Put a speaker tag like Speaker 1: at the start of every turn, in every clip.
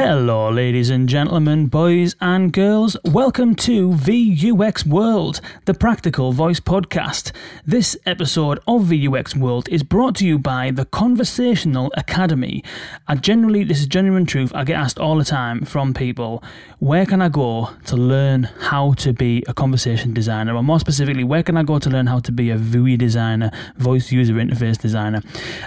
Speaker 1: Hello, ladies and gentlemen, boys and girls. Welcome to VUX World, the Practical Voice Podcast. This episode of VUX World is brought to you by the Conversational Academy. I generally, this is genuine truth, I get asked all the time from people, where can I go to learn how to be a conversation designer? Or more specifically, where can I go to learn how to be a VUI designer, voice user interface designer?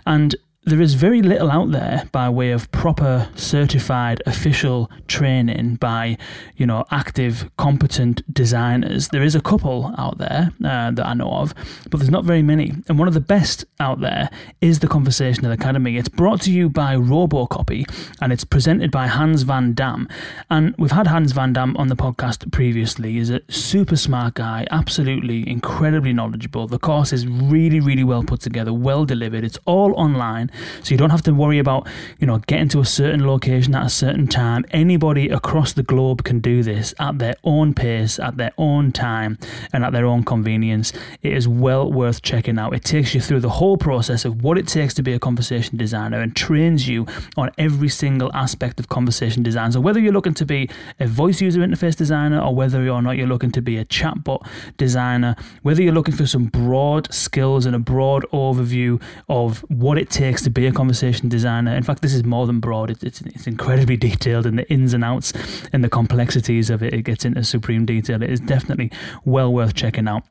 Speaker 1: And there is very little out there by way of proper certified official training by you know active competent designers. There is a couple out there uh, that i know of but there's not very many. And one of the best out there is the conversational academy. It's brought to you by robocopy and it's presented by hans van dam. And we've had hans van dam on the podcast previously. He's a super smart guy absolutely incredibly knowledgeable. The course is really really well put together well delivered. It's all online so you don't have to worry about, you know, getting to a certain location at a certain time. Anybody across the globe can do this at their own pace, at their own time, and at their own convenience. It is well worth checking out. It takes you through the whole process of what it takes to be a conversation designer and trains you on every single aspect of conversation design. So whether you're looking to be a voice user interface designer or whether or not you're looking to be a chatbot designer, whether you're looking for some broad skills and a broad overview of what it takes to be a conversation designer. In fact, this is more than broad; it's, it's, it's incredibly detailed in the ins and outs and the complexities of it. It gets into supreme detail. It is definitely well worth checking out.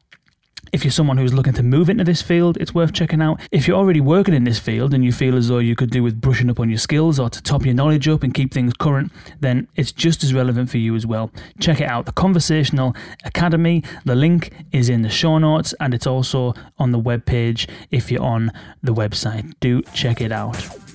Speaker 1: If you're someone who's looking to move into this field, it's worth checking out. If you're already working in this field and you feel as though you could do with brushing up on your skills or to top your knowledge up and keep things current, then it's just as relevant for you as well. Check it out, the Conversational Academy. The link is in the show notes and it's also on the webpage if you're on the website. Do check it out.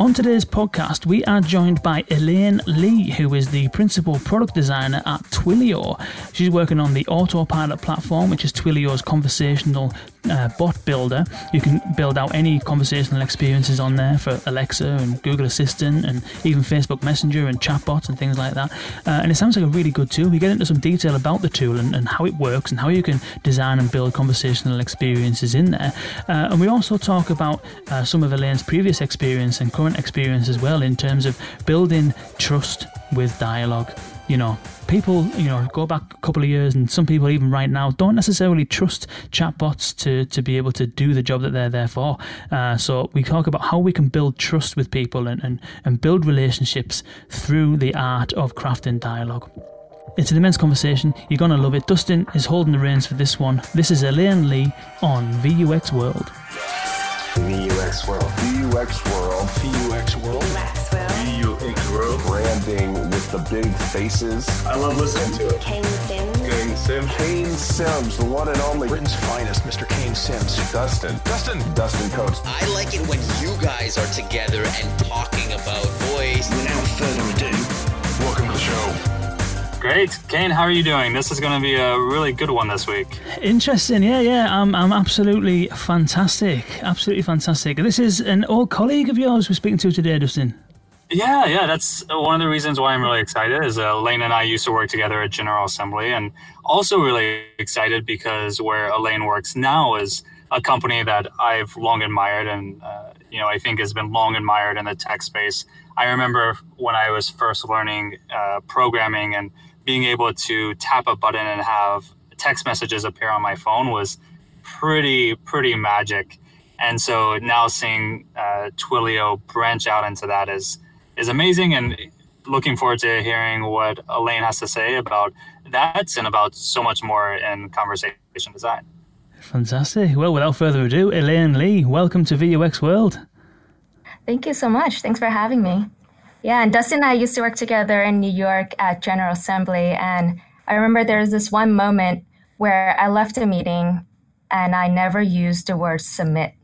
Speaker 1: On today's podcast, we are joined by Elaine Lee, who is the principal product designer at Twilio. She's working on the Autopilot platform, which is Twilio's conversational uh, bot builder. You can build out any conversational experiences on there for Alexa and Google Assistant and even Facebook Messenger and chatbots and things like that. Uh, and it sounds like a really good tool. We get into some detail about the tool and, and how it works and how you can design and build conversational experiences in there. Uh, and we also talk about uh, some of Elaine's previous experience and current experience as well in terms of building trust with dialogue. You know, people, you know, go back a couple of years, and some people even right now don't necessarily trust chatbots to to be able to do the job that they're there for. Uh, so we talk about how we can build trust with people and, and, and build relationships through the art of crafting dialogue. It's an immense conversation. You're going to love it. Dustin is holding the reins for this one. This is Elaine Lee on VUX World.
Speaker 2: VUX World.
Speaker 3: VUX World.
Speaker 2: VUX World.
Speaker 3: VUX World. Branding with the big faces.
Speaker 2: I love listening to it.
Speaker 4: Kane Simms.
Speaker 2: Kane Simms.
Speaker 3: Kane Simms, the one and only.
Speaker 2: Britain's finest, Mr. Kane Simms.
Speaker 3: Dustin.
Speaker 2: Dustin.
Speaker 3: Dustin Coates.
Speaker 5: I like it when you guys are together and talking about boys.
Speaker 6: Without further ado,
Speaker 2: Welcome to the show.
Speaker 7: Great. Kane, how are you doing? This is going to be a really good one this week.
Speaker 1: Interesting, yeah, yeah. I'm, I'm absolutely fantastic, absolutely fantastic. This is an old colleague of yours we're speaking to today, Dustin.
Speaker 7: Yeah, yeah, that's one of the reasons why I'm really excited. Is uh, Elaine and I used to work together at General Assembly, and also really excited because where Elaine works now is a company that I've long admired, and uh, you know I think has been long admired in the tech space. I remember when I was first learning uh, programming and being able to tap a button and have text messages appear on my phone was pretty pretty magic. And so now seeing uh, Twilio branch out into that is is amazing, and looking forward to hearing what Elaine has to say about that and about so much more in conversation design.
Speaker 1: Fantastic. Well, without further ado, Elaine Lee, welcome to VUX World.
Speaker 8: Thank you so much. Thanks for having me. Yeah, and Dustin and I used to work together in New York at General Assembly. And I remember there was this one moment where I left a meeting and I never used the word submit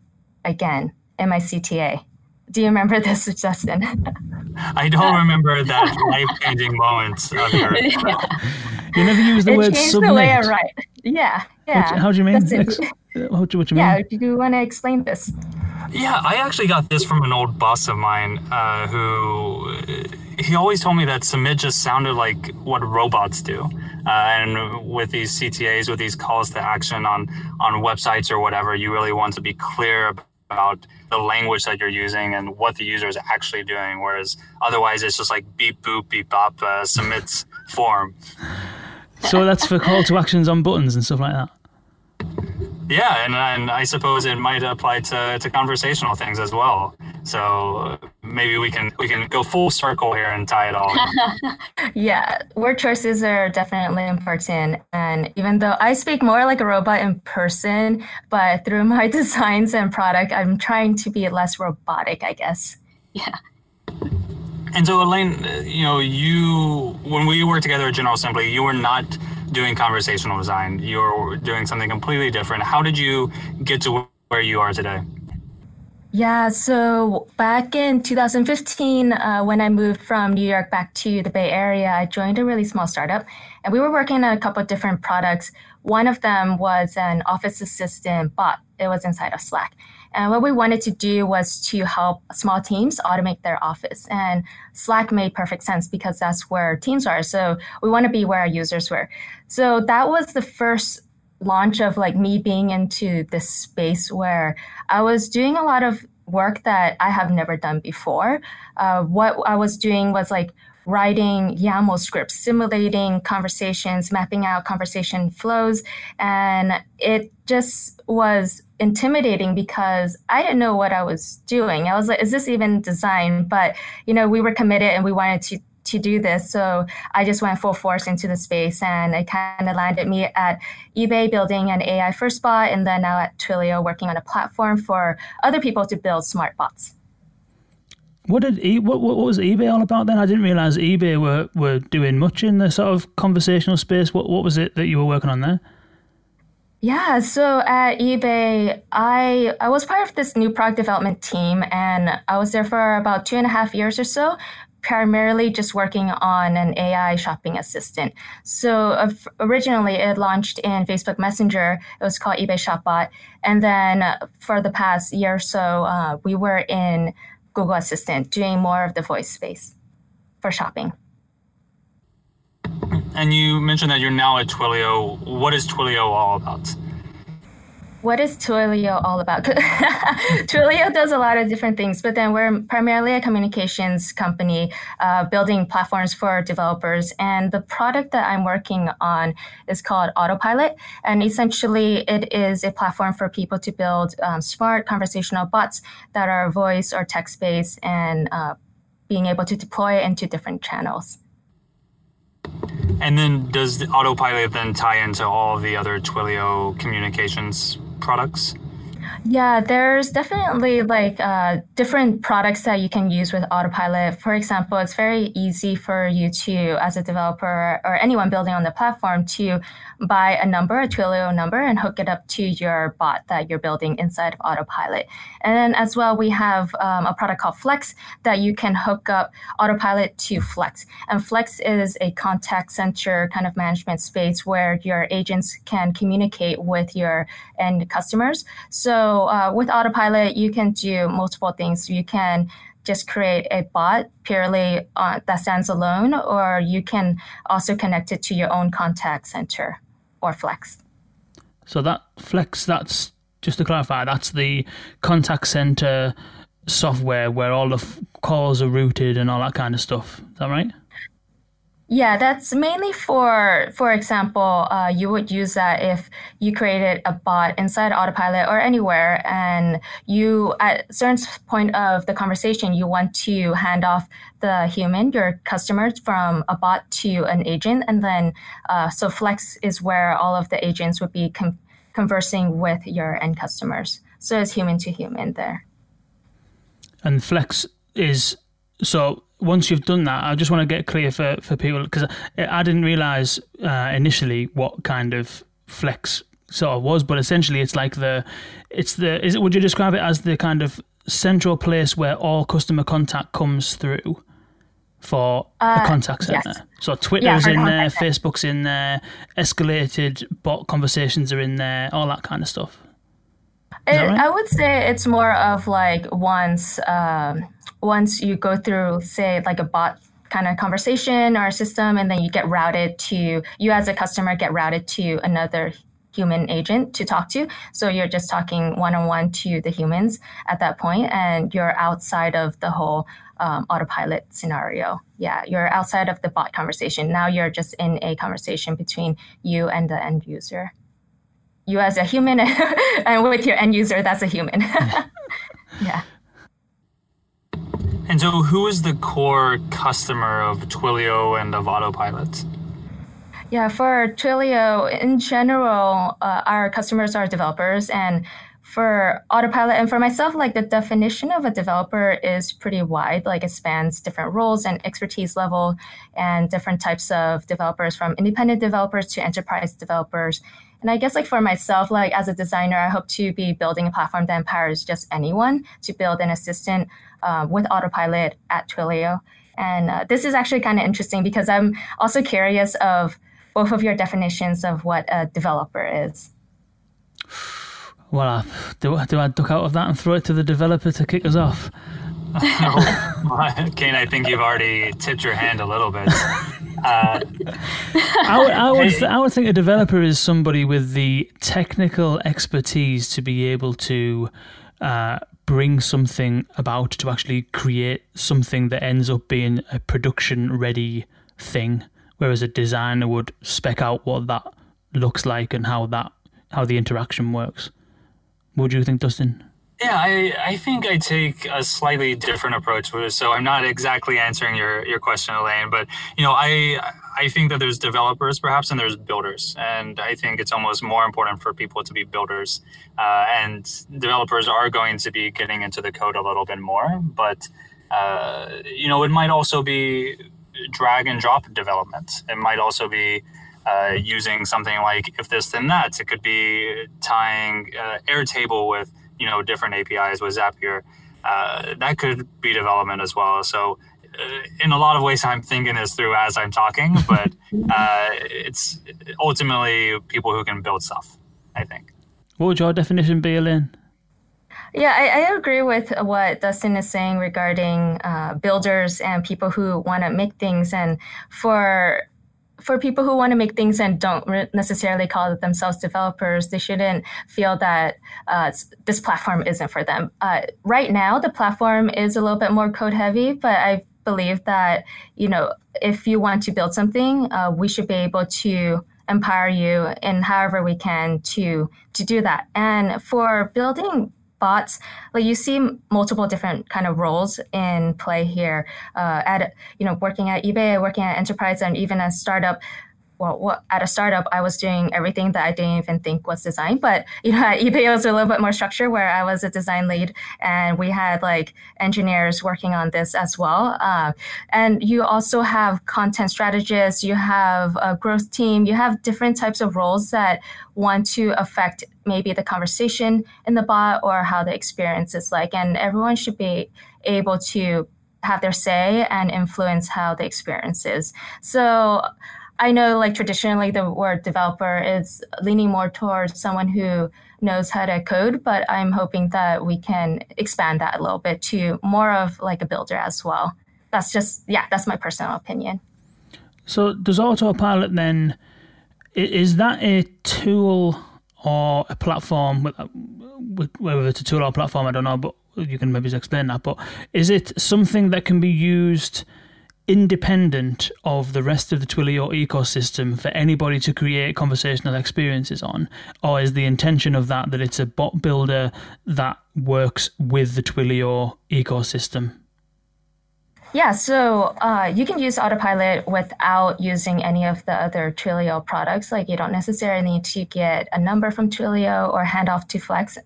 Speaker 8: again in my CTA. Do you remember this, Dustin?
Speaker 7: I don't remember that life changing moment of your.
Speaker 8: yeah.
Speaker 1: You never use the
Speaker 8: it
Speaker 1: word
Speaker 8: changed
Speaker 1: submit.
Speaker 8: the way I write. Yeah, yeah.
Speaker 1: What, how do you mean? Ex- what, do- what do you
Speaker 8: yeah,
Speaker 1: mean?
Speaker 8: do you want to explain this?
Speaker 7: Yeah, I actually got this from an old boss of mine uh, who he always told me that submit just sounded like what robots do. Uh, and with these CTAs, with these calls to action on on websites or whatever, you really want to be clear about the language that you're using and what the user is actually doing. Whereas otherwise, it's just like beep boop beep bop uh, submits form.
Speaker 1: So that's for call to actions on buttons and stuff like that.
Speaker 7: Yeah, and, and I suppose it might apply to, to conversational things as well. So maybe we can we can go full circle here and tie it all.
Speaker 8: yeah, word choices are definitely important. And even though I speak more like a robot in person, but through my designs and product, I'm trying to be less robotic, I guess. Yeah.
Speaker 7: And so, Elaine, you know, you when we worked together at General Assembly, you were not doing conversational design. You're doing something completely different. How did you get to where you are today?
Speaker 8: Yeah, so back in 2015, uh, when I moved from New York back to the Bay Area, I joined a really small startup, and we were working on a couple of different products. One of them was an office assistant bot. It was inside of Slack. And what we wanted to do was to help small teams automate their office. And Slack made perfect sense because that's where teams are. So we want to be where our users were. So that was the first launch of like me being into this space where I was doing a lot of work that I have never done before. Uh, what I was doing was like writing YAML scripts, simulating conversations, mapping out conversation flows. And it just was intimidating because I didn't know what I was doing. I was like, is this even design? But, you know, we were committed and we wanted to to do this. So I just went full force into the space and it kind of landed me at eBay building an AI first bot and then now at Twilio working on a platform for other people to build smart bots.
Speaker 1: What did e- what, what was eBay all about then? I didn't realize eBay were, were doing much in the sort of conversational space. What what was it that you were working on there?
Speaker 8: Yeah, so at eBay, I I was part of this new product development team, and I was there for about two and a half years or so, primarily just working on an AI shopping assistant. So uh, originally, it launched in Facebook Messenger. It was called eBay Shopbot, and then for the past year or so, uh, we were in Google Assistant, doing more of the voice space for shopping.
Speaker 7: And you mentioned that you're now at Twilio. What is Twilio all about?
Speaker 8: What is Twilio all about? Twilio does a lot of different things, but then we're primarily a communications company uh, building platforms for developers. And the product that I'm working on is called Autopilot. And essentially, it is a platform for people to build um, smart conversational bots that are voice or text based and uh, being able to deploy into different channels.
Speaker 7: And then does the autopilot then tie into all the other Twilio communications products?
Speaker 8: Yeah, there's definitely like uh, different products that you can use with Autopilot. For example, it's very easy for you to, as a developer or anyone building on the platform, to buy a number, a Twilio number, and hook it up to your bot that you're building inside of Autopilot. And then as well, we have um, a product called Flex that you can hook up Autopilot to Flex. And Flex is a contact center kind of management space where your agents can communicate with your end customers. So uh, with Autopilot, you can do multiple things. You can just create a bot purely uh, that stands alone, or you can also connect it to your own contact center or Flex.
Speaker 1: So that Flex, that's just to clarify, that's the contact center software where all the f- calls are routed and all that kind of stuff. Is that right?
Speaker 8: Yeah, that's mainly for, for example, uh, you would use that if you created a bot inside Autopilot or anywhere, and you at certain point of the conversation you want to hand off the human, your customers, from a bot to an agent, and then uh, so Flex is where all of the agents would be com- conversing with your end customers. So it's human to human there.
Speaker 1: And Flex is so once you've done that, I just want to get clear for, for people because I, I, didn't realize uh, initially what kind of flex sort of was, but essentially it's like the it's the is it would you describe it as the kind of central place where all customer contact comes through for uh, a contact center. Yes. So Twitter's yeah, in there. Facebook's in there, escalated bot conversations are in there, all that kind of stuff.
Speaker 8: It, right? I would say it's more of like once um, once you go through, say, like a bot kind of conversation or a system, and then you get routed to you as a customer get routed to another human agent to talk to. So you're just talking one on one to the humans at that point, and you're outside of the whole um, autopilot scenario. Yeah, you're outside of the bot conversation. Now you're just in a conversation between you and the end user. You as a human, and with your end user, that's a human. yeah.
Speaker 7: And so, who is the core customer of Twilio and of Autopilot?
Speaker 8: Yeah, for Twilio in general, uh, our customers are developers, and for Autopilot and for myself, like the definition of a developer is pretty wide. Like it spans different roles and expertise level, and different types of developers, from independent developers to enterprise developers. And I guess like for myself, like as a designer, I hope to be building a platform that empowers just anyone to build an assistant uh, with Autopilot at Twilio. And uh, this is actually kind of interesting because I'm also curious of both of your definitions of what a developer is.
Speaker 1: Well, do, do I duck out of that and throw it to the developer to kick us off?
Speaker 7: oh, Kane, I think you've already tipped your hand a little bit. Uh,
Speaker 1: I, would, I, would, I would think a developer is somebody with the technical expertise to be able to uh, bring something about to actually create something that ends up being a production ready thing whereas a designer would spec out what that looks like and how that how the interaction works. What do you think, Dustin?
Speaker 7: Yeah, I, I think I take a slightly different approach. So I'm not exactly answering your, your question, Elaine, but you know, I I think that there's developers perhaps and there's builders, and I think it's almost more important for people to be builders. Uh, and developers are going to be getting into the code a little bit more, but uh, you know, it might also be drag and drop development. It might also be uh, using something like if this then that. It could be tying uh, Airtable with you know different APIs with Zapier. Uh, that could be development as well. So uh, in a lot of ways, I'm thinking this through as I'm talking, but uh, it's ultimately people who can build stuff. I think.
Speaker 1: What would your definition be, Elaine?
Speaker 8: Yeah, I, I, agree with what Dustin is saying regarding uh, builders and people who want to make things. And for for people who want to make things and don't necessarily call themselves developers, they shouldn't feel that uh, this platform isn't for them. Uh, right now, the platform is a little bit more code heavy, but I believe that you know if you want to build something, uh, we should be able to empower you in however we can to to do that. And for building bots like you see multiple different kind of roles in play here uh, at you know working at ebay working at enterprise and even a startup well, what, at a startup, I was doing everything that I didn't even think was design. But you know, at eBay, it was a little bit more structured, where I was a design lead, and we had like engineers working on this as well. Uh, and you also have content strategists, you have a growth team, you have different types of roles that want to affect maybe the conversation in the bot or how the experience is like. And everyone should be able to have their say and influence how the experience is. So I know like traditionally the word developer is leaning more towards someone who knows how to code, but I'm hoping that we can expand that a little bit to more of like a builder as well. That's just yeah, that's my personal opinion.
Speaker 1: So does autopilot then is that a tool or a platform uh, whether it's a tool or a platform I don't know, but you can maybe explain that. But is it something that can be used independent of the rest of the Twilio ecosystem for anybody to create conversational experiences on? Or is the intention of that that it's a bot builder that works with the Twilio ecosystem?
Speaker 8: Yeah, so uh, you can use Autopilot without using any of the other Twilio products. Like you don't necessarily need to get a number from Twilio or hand off to Flex.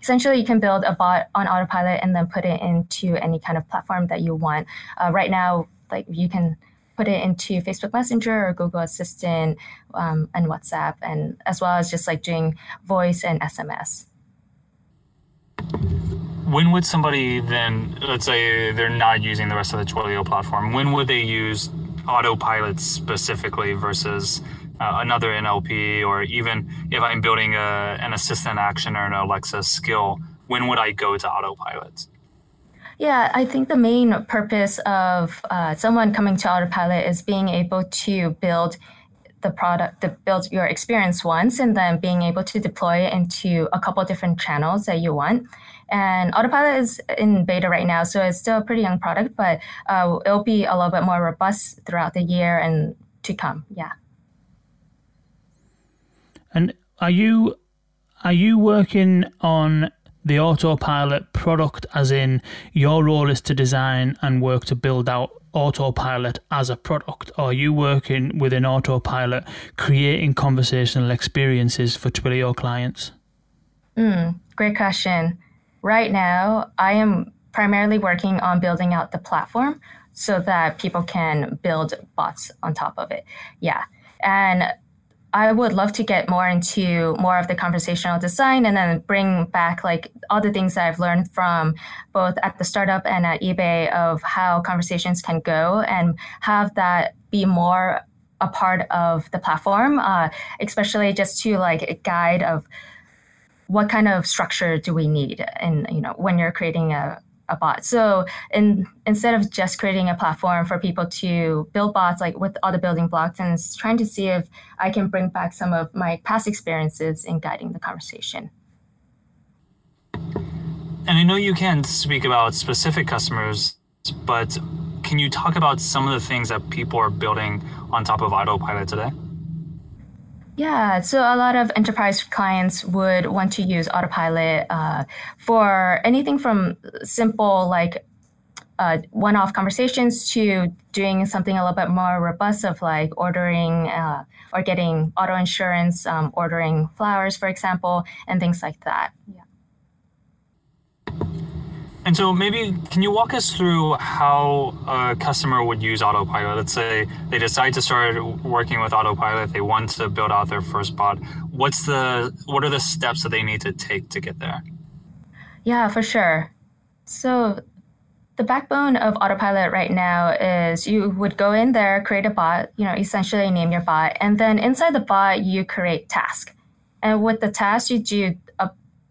Speaker 8: Essentially, you can build a bot on Autopilot and then put it into any kind of platform that you want. Uh, right now, like you can put it into Facebook Messenger or Google Assistant um, and WhatsApp, and as well as just like doing voice and SMS.
Speaker 7: When would somebody then, let's say they're not using the rest of the Twilio platform, when would they use autopilot specifically versus uh, another NLP, or even if I'm building a, an assistant action or an Alexa skill, when would I go to autopilot?
Speaker 8: Yeah, I think the main purpose of uh, someone coming to autopilot is being able to build the product, build your experience once, and then being able to deploy it into a couple different channels that you want. And Autopilot is in beta right now, so it's still a pretty young product, but uh, it'll be a little bit more robust throughout the year and to come. Yeah.
Speaker 1: And are you are you working on the autopilot product as in your role is to design and work to build out autopilot as a product or are you working within autopilot creating conversational experiences for Twilio clients?
Speaker 8: Mm, great question. Right now, I am primarily working on building out the platform so that people can build bots on top of it. Yeah. And I would love to get more into more of the conversational design and then bring back like all the things that I've learned from both at the startup and at eBay of how conversations can go and have that be more a part of the platform, uh, especially just to like a guide of what kind of structure do we need and you know when you're creating a, a bot. So in, instead of just creating a platform for people to build bots like with all the building blocks and trying to see if I can bring back some of my past experiences in guiding the conversation.
Speaker 7: And I know you can't speak about specific customers, but can you talk about some of the things that people are building on top of Autopilot today?
Speaker 8: Yeah, so a lot of enterprise clients would want to use Autopilot uh, for anything from simple like uh, one-off conversations to doing something a little bit more robust of like ordering uh, or getting auto insurance, um, ordering flowers, for example, and things like that. Yeah.
Speaker 7: And so maybe can you walk us through how a customer would use Autopilot? Let's say they decide to start working with Autopilot, they want to build out their first bot. What's the what are the steps that they need to take to get there?
Speaker 8: Yeah, for sure. So the backbone of Autopilot right now is you would go in there, create a bot, you know, essentially name your bot, and then inside the bot you create task. And with the task you do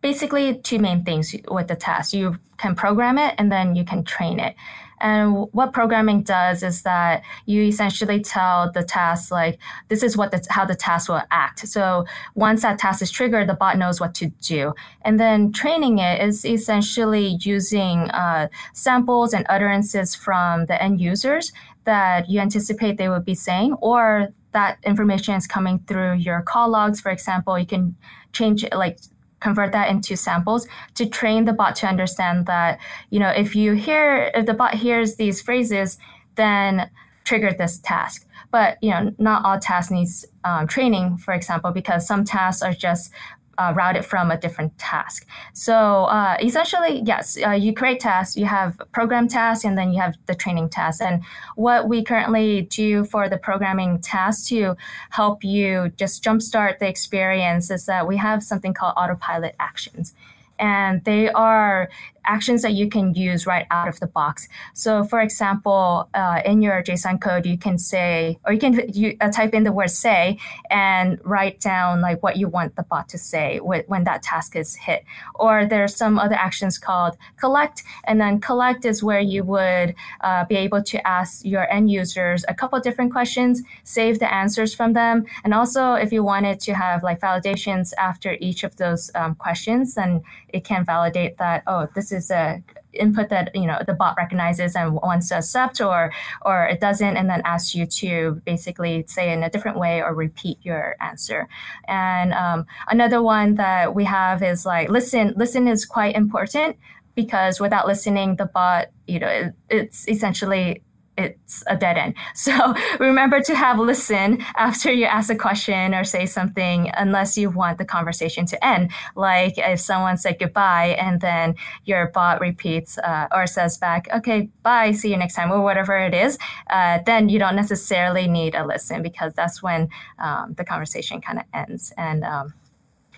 Speaker 8: basically two main things with the test. You can program it and then you can train it. And what programming does is that you essentially tell the task like this is what the, how the task will act. So once that task is triggered, the bot knows what to do. And then training it is essentially using uh, samples and utterances from the end users that you anticipate they would be saying, or that information is coming through your call logs. For example, you can change like convert that into samples to train the bot to understand that, you know, if you hear, if the bot hears these phrases, then trigger this task. But, you know, not all tasks needs um, training, for example, because some tasks are just uh, routed from a different task. So uh, essentially, yes, uh, you create tasks, you have program tasks, and then you have the training tasks. And what we currently do for the programming tasks to help you just jumpstart the experience is that we have something called autopilot actions and they are actions that you can use right out of the box. So, for example, uh, in your JSON code, you can say, or you can you, uh, type in the word say and write down like what you want the bot to say when that task is hit. Or there's some other actions called collect, and then collect is where you would uh, be able to ask your end users a couple different questions, save the answers from them, and also if you wanted to have like validations after each of those um, questions, then it can validate that oh this is a input that you know the bot recognizes and wants to accept or or it doesn't and then asks you to basically say in a different way or repeat your answer. And um, another one that we have is like listen listen is quite important because without listening the bot you know it, it's essentially it's a dead end. So remember to have listen after you ask a question or say something, unless you want the conversation to end. Like if someone said goodbye and then your bot repeats uh, or says back, okay, bye, see you next time, or whatever it is, uh, then you don't necessarily need a listen because that's when um, the conversation kind of ends. And um,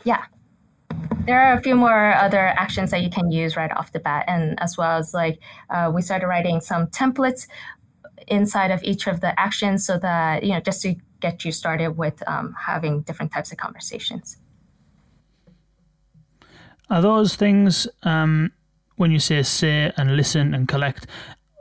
Speaker 8: yeah there are a few more other actions that you can use right off the bat and as well as like uh, we started writing some templates inside of each of the actions so that, you know, just to get you started with um, having different types of conversations.
Speaker 1: Are those things, um, when you say say and listen and collect,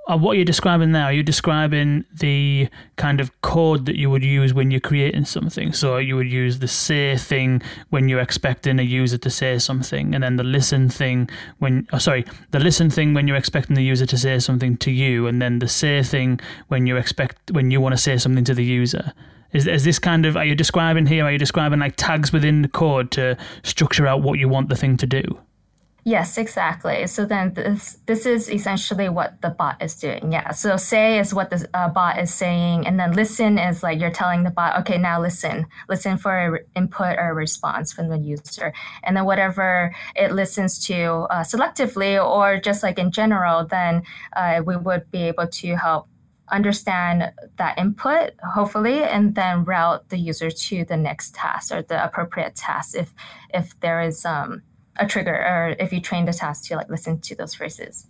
Speaker 1: Uh, what you're describing there, are you describing the kind of code that you would use when you're creating something? So you would use the say thing when you're expecting a user to say something, and then the listen thing when, oh, sorry, the listen thing when you're expecting the user to say something to you, and then the say thing when you expect when you want to say something to the user. Is, is this kind of are you describing here? Are you describing like tags within the code to structure out what you want the thing to do?
Speaker 8: Yes, exactly. So then this this is essentially what the bot is doing. Yeah. So say is what the uh, bot is saying, and then listen is like you're telling the bot, okay, now listen, listen for input or a response from the user, and then whatever it listens to uh, selectively or just like in general, then uh, we would be able to help understand that input hopefully and then route the user to the next task or the appropriate task if if there is um, a trigger or if you train the task to like listen to those phrases.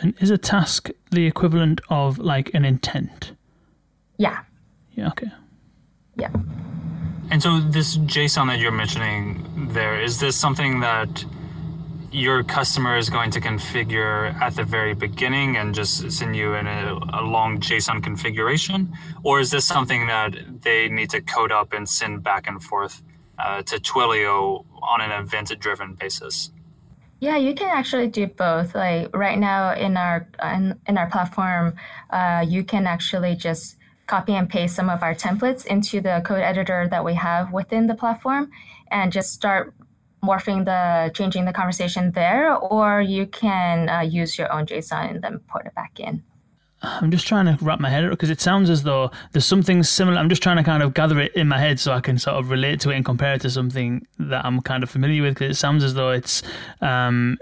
Speaker 1: And is a task the equivalent of like an intent?
Speaker 8: Yeah.
Speaker 1: Yeah, okay.
Speaker 8: Yeah.
Speaker 7: And so this JSON that you're mentioning there, is this something that your customer is going to configure at the very beginning and just send you in a, a, long JSON configuration? Or is this something that they need to code up and send back and forth uh, to Twilio on an event driven basis?
Speaker 8: Yeah, you can actually do both. Like right now in our in, in our platform, uh, you can actually just copy and paste some of our templates into the code editor that we have within the platform, and just start morphing the changing the conversation there. Or you can uh, use your own JSON and then put it back in.
Speaker 1: I'm just trying to wrap my head around because it sounds as though there's something similar. I'm just trying to kind of gather it in my head so I can sort of relate to it and compare it to something that I'm kind of familiar with. Because it sounds as though it's um,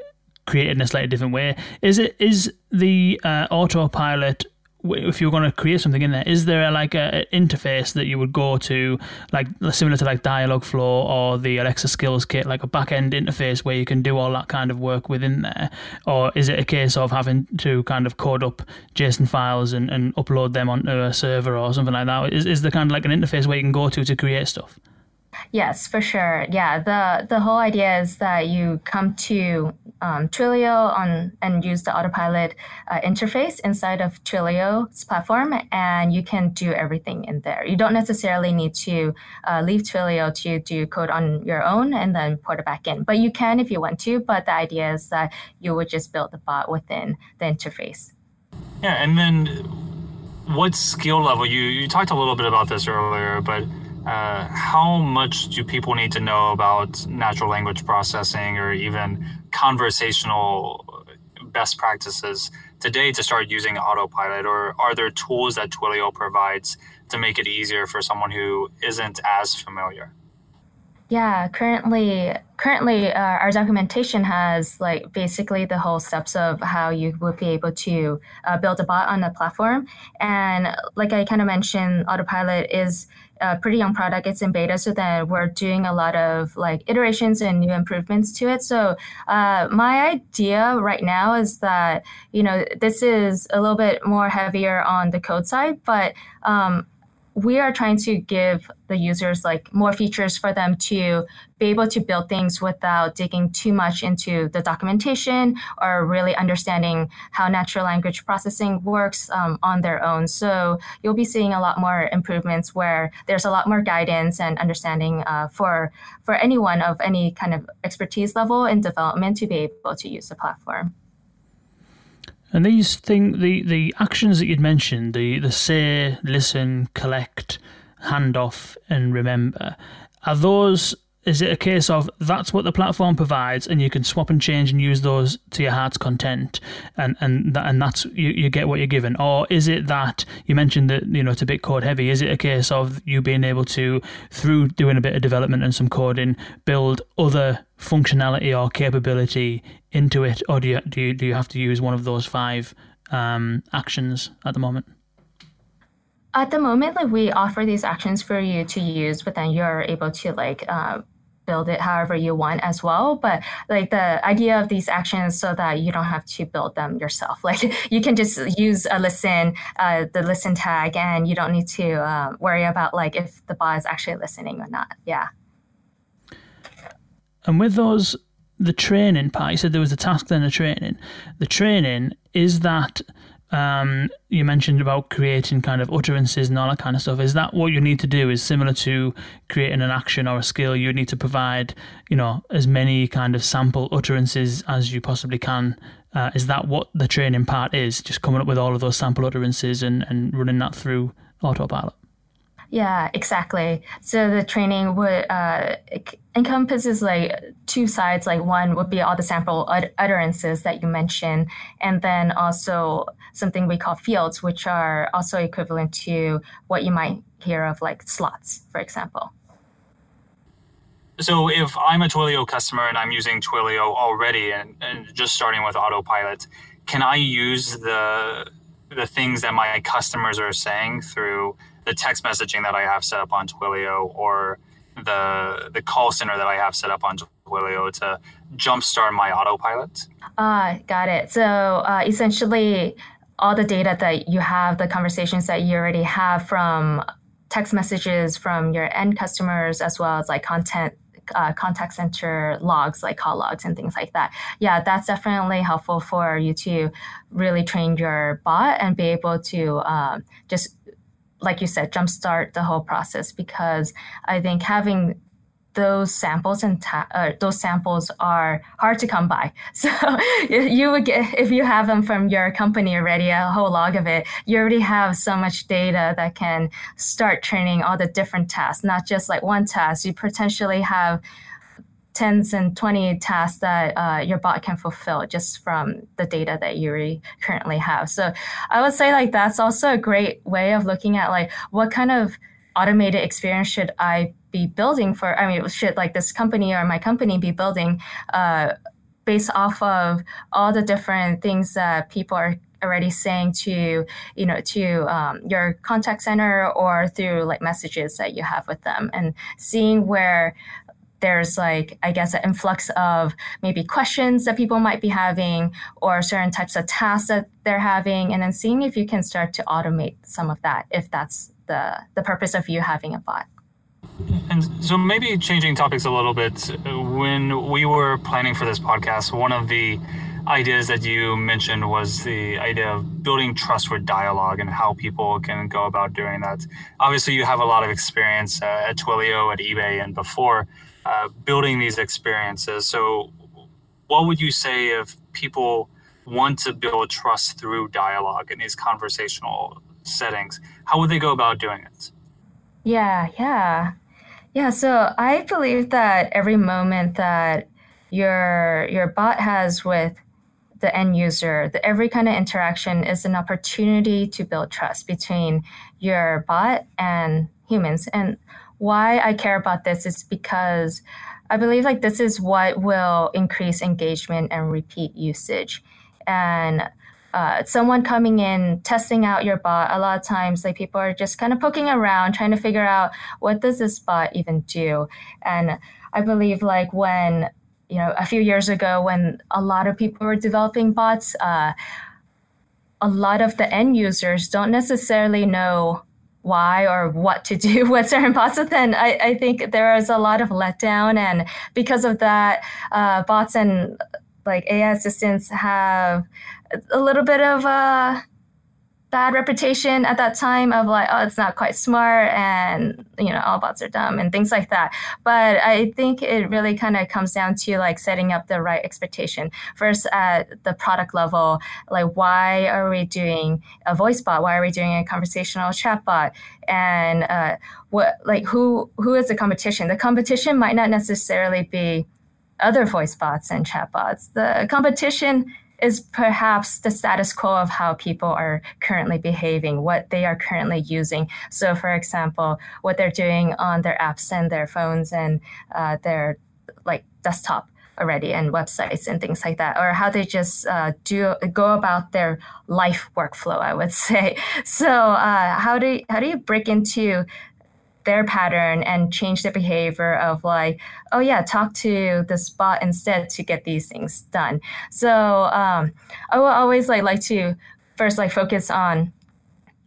Speaker 1: created in a slightly different way. Is it is the uh, autopilot if you're going to create something in there, is there like an interface that you would go to, like similar to like Dialogflow or the Alexa Skills Kit, like a back end interface where you can do all that kind of work within there? Or is it a case of having to kind of code up JSON files and, and upload them onto a server or something like that? Is, is there kind of like an interface where you can go to to create stuff?
Speaker 8: Yes, for sure. Yeah, the the whole idea is that you come to um, Twilio on and use the autopilot uh, interface inside of Twilio's platform, and you can do everything in there. You don't necessarily need to uh, leave Twilio to do code on your own and then port it back in, but you can if you want to. But the idea is that you would just build the bot within the interface.
Speaker 7: Yeah, and then what skill level? You you talked a little bit about this earlier, but uh, how much do people need to know about natural language processing or even conversational best practices today to start using autopilot or are there tools that twilio provides to make it easier for someone who isn't as familiar
Speaker 8: yeah, currently, currently uh, our documentation has like basically the whole steps of how you would be able to uh, build a bot on the platform. And like I kind of mentioned, Autopilot is a pretty young product. It's in beta, so then we're doing a lot of like iterations and new improvements to it. So uh, my idea right now is that you know this is a little bit more heavier on the code side, but um, we are trying to give the users like more features for them to be able to build things without digging too much into the documentation or really understanding how natural language processing works um, on their own. So you'll be seeing a lot more improvements where there's a lot more guidance and understanding uh, for for anyone of any kind of expertise level in development to be able to use the platform.
Speaker 1: And these thing the the actions that you'd mentioned, the the say, listen, collect, hand off, and remember, are those is it a case of that's what the platform provides and you can swap and change and use those to your heart's content and and that, and that's you, you get what you're given? Or is it that you mentioned that you know it's a bit code heavy is it a case of you being able to through doing a bit of development and some coding build other functionality or capability into it or do you do you, do you have to use one of those five um, actions at the moment
Speaker 8: at the moment like we offer these actions for you to use but then you're able to like uh, build it however you want as well. But like the idea of these actions so that you don't have to build them yourself. Like you can just use a listen, uh, the listen tag, and you don't need to uh, worry about like if the bot is actually listening or not. Yeah.
Speaker 1: And with those the training part, you said there was a task then a training. The training is that um, you mentioned about creating kind of utterances and all that kind of stuff. Is that what you need to do? Is similar to creating an action or a skill? You need to provide, you know, as many kind of sample utterances as you possibly can. Uh, is that what the training part is? Just coming up with all of those sample utterances and, and running that through autopilot.
Speaker 8: Yeah, exactly. So the training would uh, encompasses like two sides. Like one would be all the sample ut- utterances that you mentioned, and then also something we call fields, which are also equivalent to what you might hear of like slots, for example.
Speaker 7: So if I'm a Twilio customer and I'm using Twilio already and, and just starting with autopilot, can I use the the things that my customers are saying through the text messaging that I have set up on Twilio or the the call center that I have set up on Twilio to jumpstart my autopilot?
Speaker 8: Ah, uh, got it. So uh, essentially, all the data that you have, the conversations that you already have from text messages from your end customers, as well as like content uh, contact center logs like call logs and things like that. Yeah, that's definitely helpful for you to really train your bot and be able to um, just like you said, jumpstart the whole process because I think having those samples and ta- uh, those samples are hard to come by. So you would get if you have them from your company already, a whole log of it, you already have so much data that can start training all the different tasks, not just like one task. You potentially have tens and 20 tasks that uh, your bot can fulfill just from the data that you currently have. So I would say like that's also a great way of looking at like what kind of automated experience should I be building for? I mean, should like this company or my company be building uh, based off of all the different things that people are already saying to you know to um, your contact center or through like messages that you have with them and seeing where there's like i guess an influx of maybe questions that people might be having or certain types of tasks that they're having and then seeing if you can start to automate some of that if that's the the purpose of you having a bot.
Speaker 7: And so maybe changing topics a little bit when we were planning for this podcast one of the ideas that you mentioned was the idea of building trust with dialogue and how people can go about doing that. Obviously you have a lot of experience uh, at twilio at ebay and before uh, building these experiences. So, what would you say if people want to build trust through dialogue in these conversational settings? How would they go about doing it?
Speaker 8: Yeah, yeah. Yeah, so I believe that every moment that your your bot has with the end user, the every kind of interaction is an opportunity to build trust between your bot and humans. And why I care about this is because I believe like this is what will increase engagement and repeat usage. And uh, someone coming in testing out your bot a lot of times like people are just kind of poking around trying to figure out what does this bot even do and i believe like when you know a few years ago when a lot of people were developing bots uh, a lot of the end users don't necessarily know why or what to do with certain bots. Then I, I think there is a lot of letdown, and because of that, uh, bots and like AI assistants have a little bit of a bad reputation at that time of like, oh, it's not quite smart and, you know, all bots are dumb and things like that. But I think it really kind of comes down to like setting up the right expectation. First, at the product level, like, why are we doing a voice bot? Why are we doing a conversational chat bot? And uh, what, like, who who is the competition? The competition might not necessarily be other voice bots and chat bots. The competition is perhaps the status quo of how people are currently behaving, what they are currently using. So, for example, what they're doing on their apps and their phones and uh, their like desktop already and websites and things like that, or how they just uh, do go about their life workflow. I would say. So, uh, how do how do you break into their pattern and change their behavior of like, oh yeah, talk to the bot instead to get these things done. So um, I will always like like to first like focus on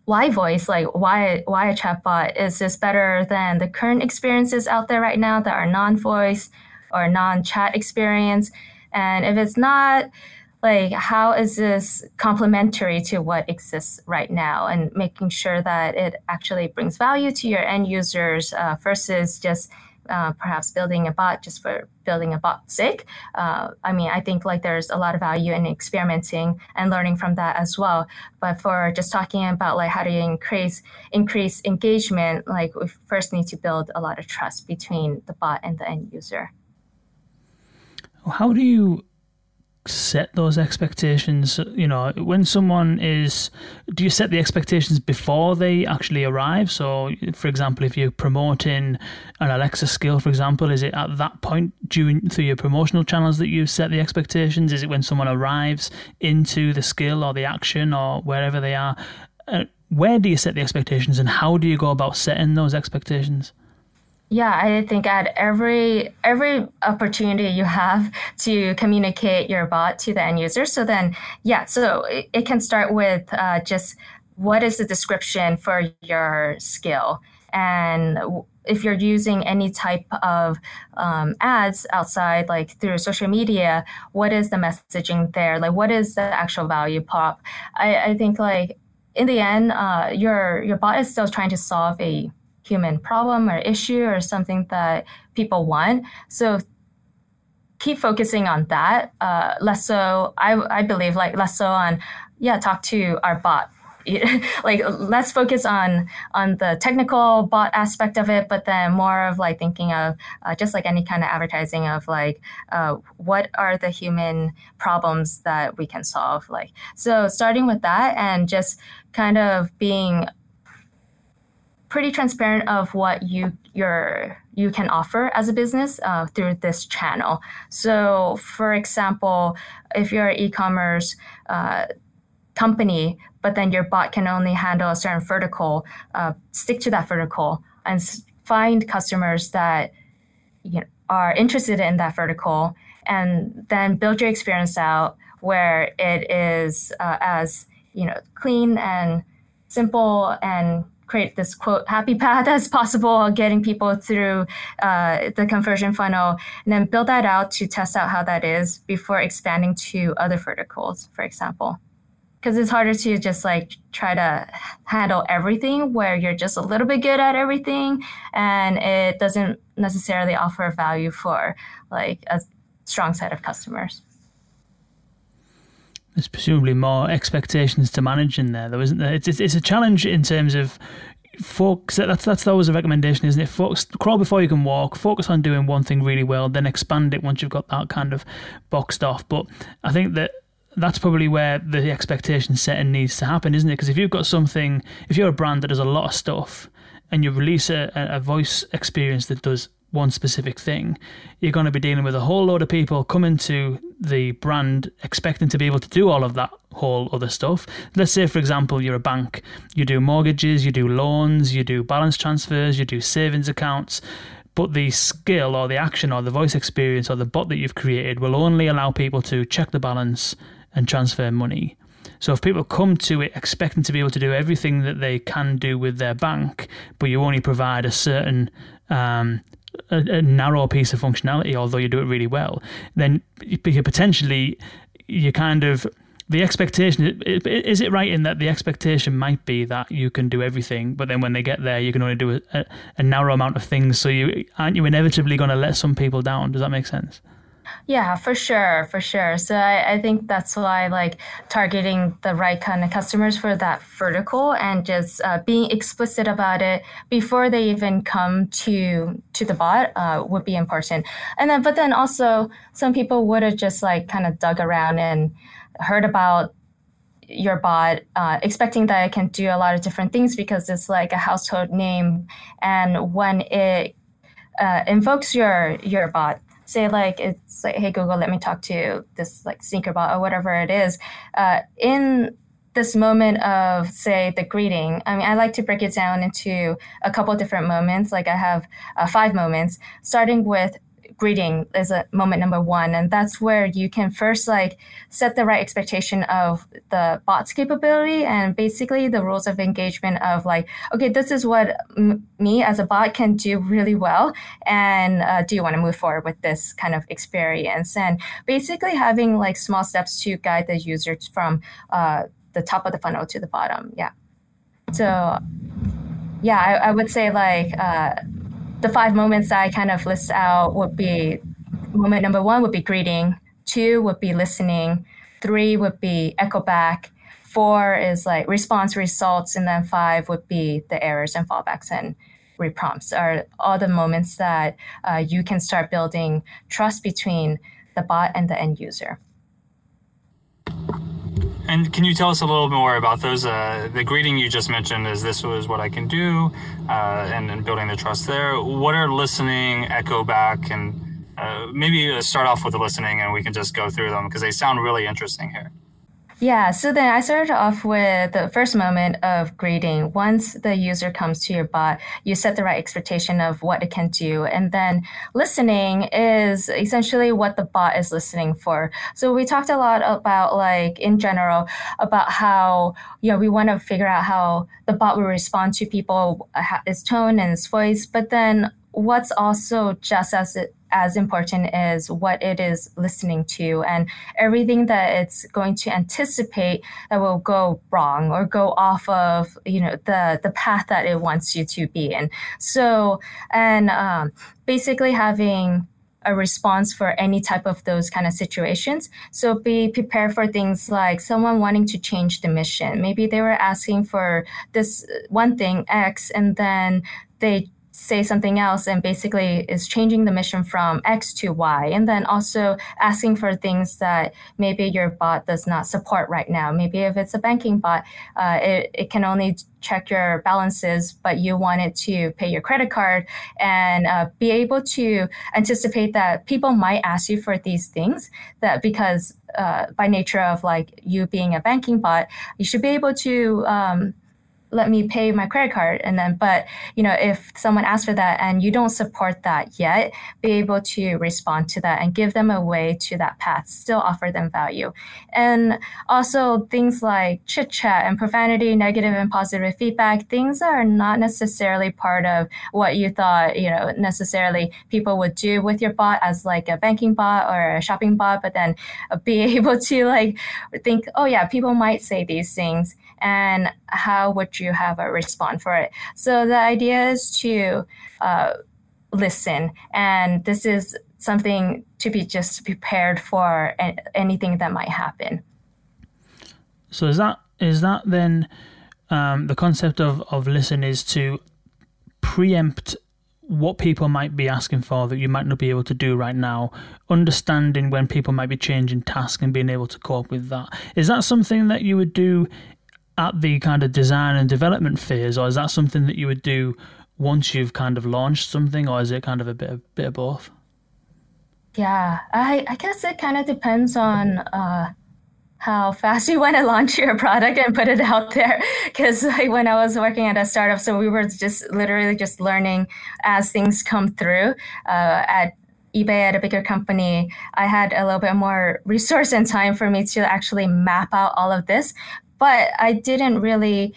Speaker 8: why voice like why why a chatbot is this better than the current experiences out there right now that are non-voice or non-chat experience and if it's not like how is this complementary to what exists right now and making sure that it actually brings value to your end users uh, versus just uh, perhaps building a bot just for building a bot's sake. Uh, I mean, I think like there's a lot of value in experimenting and learning from that as well. But for just talking about like how do you increase increase engagement, like we first need to build a lot of trust between the bot and the end user.
Speaker 1: How do you set those expectations you know when someone is do you set the expectations before they actually arrive? So for example if you're promoting an alexa skill for example is it at that point during through your promotional channels that you set the expectations? Is it when someone arrives into the skill or the action or wherever they are? Uh, where do you set the expectations and how do you go about setting those expectations
Speaker 8: yeah, I think at every every opportunity you have to communicate your bot to the end user. So then, yeah, so it, it can start with uh, just what is the description for your skill, and if you're using any type of um, ads outside, like through social media, what is the messaging there? Like, what is the actual value prop? I, I think like in the end, uh, your your bot is still trying to solve a human problem or issue or something that people want. So keep focusing on that. Uh, less so, I, I believe, like less so on, yeah, talk to our bot. like let's focus on on the technical bot aspect of it but then more of like thinking of uh, just like any kind of advertising of like uh, what are the human problems that we can solve like so starting with that and just kind of being pretty transparent of what you your you can offer as a business uh, through this channel. So, for example, if you're an e-commerce uh, company, but then your bot can only handle a certain vertical, uh, stick to that vertical and find customers that you know, are interested in that vertical, and then build your experience out where it is uh, as you know clean and simple and create this quote happy path as possible, getting people through uh, the conversion funnel, and then build that out to test out how that is before expanding to other verticals, for example. Because it's harder to just like try to handle everything where you're just a little bit good at everything and it doesn't necessarily offer value for like a strong set of customers.
Speaker 1: There's presumably more expectations to manage in there, though, isn't there? It's, it's, it's a challenge in terms of focus. That's that's always a recommendation, isn't it? Focus, crawl before you can walk. Focus on doing one thing really well, then expand it once you've got that kind of boxed off. But I think that that's probably where the expectation setting needs to happen, isn't it? Because if you've got something, if you're a brand that does a lot of stuff, and you release a, a voice experience that does one specific thing, you're going to be dealing with a whole load of people coming to the brand expecting to be able to do all of that whole other stuff. Let's say, for example, you're a bank, you do mortgages, you do loans, you do balance transfers, you do savings accounts. But the skill or the action or the voice experience or the bot that you've created will only allow people to check the balance and transfer money. So if people come to it expecting to be able to do everything that they can do with their bank, but you only provide a certain um, a, a, narrow piece of functionality, although you do it really well, then you potentially you kind of the expectation is it right in that the expectation might be that you can do everything, but then when they get there, you can only do a, a narrow amount of things. So you aren't you inevitably going to let some people down? Does that make sense?
Speaker 8: Yeah, for sure, for sure. So I, I think that's why like targeting the right kind of customers for that vertical and just uh, being explicit about it before they even come to to the bot uh, would be important. And then, but then also some people would have just like kind of dug around and heard about your bot, uh, expecting that it can do a lot of different things because it's like a household name, and when it uh, invokes your your bot say like it's like hey google let me talk to this like sneaker bot or whatever it is uh, in this moment of say the greeting i mean i like to break it down into a couple different moments. Like i have uh, five moments starting with greeting is a moment number one and that's where you can first like set the right expectation of the bot's capability and basically the rules of engagement of like okay this is what m- me as a bot can do really well and uh, do you want to move forward with this kind of experience? And basically having like small steps to guide the users from uh, the top of the funnel to the bottom yeah. So yeah i, I would say like uh, the five moments I kind of list out would be moment number one would be greeting, two would be listening, three would be echo back, four is like response results, and then five would be the errors and fallbacks and reprompts are all the moments that uh, you can start building trust between the bot and the end user.
Speaker 7: And can you tell us a little more about those? Uh, the greeting you just mentioned is this was what I can do, uh, and, and building the trust there. What are listening, echo back, and uh, maybe start off with the listening, and we can just go through them because they sound really interesting here.
Speaker 8: Yeah, so then I started off with the first moment of greeting. Once the user comes to your bot, you set the right expectation of what it can do. And then listening is essentially what the bot is listening for. So we talked a lot about, like, in general, about how, you know, we want to figure out how the bot will respond to people, uh, its tone and its voice. But then what's also just as it as important is what it is listening to and everything that it's going to anticipate that will go wrong or go off of you know the the path that it wants you to be in so and um, basically having a response for any type of those kind of situations. So be prepared for things like someone wanting to change the mission. Maybe they were asking for this one thing X and then they say something else and basically is changing the mission from X to Y. And then also asking for things that maybe your bot does not support right now. Maybe if it's a banking bot, uh, it, it can only check your balances, but you want it to pay your credit card and uh, be able to anticipate that people might ask you for these things that because uh, by nature of like you being a banking bot, you should be able to um, let me pay my credit card. And then but you know if someone asks for that and you don't support that yet be able to respond to that and give them a way to that path still offer them value. And also things like chit chat and profanity negative and positive feedback things are not necessarily part of what you thought you know necessarily people would do with your bot as like a banking bot or a shopping bot but then be able to like think oh yeah people might say these things and how would you have a response for it? So the idea is to uh, listen, and this is something to be just prepared for anything that might happen.
Speaker 1: So is that is that then um, the concept of of listen is to preempt what people might be asking for that you might not be able to do right now, understanding when people might be changing tasks and being able to cope with that. Is that something that you would do at the kind of design and development phase, or is that something that you would do once you've kind of launched something, or is it kind of a bit of, bit of both?
Speaker 8: Yeah, I, I guess it kind of depends on uh, how fast you want to launch your product and put it out there. Because like when I was working at a startup, so we were just literally just learning as things come through. Uh, at eBay at a bigger company, I had a little bit more resource and time for me to actually map out all of this. But I didn't really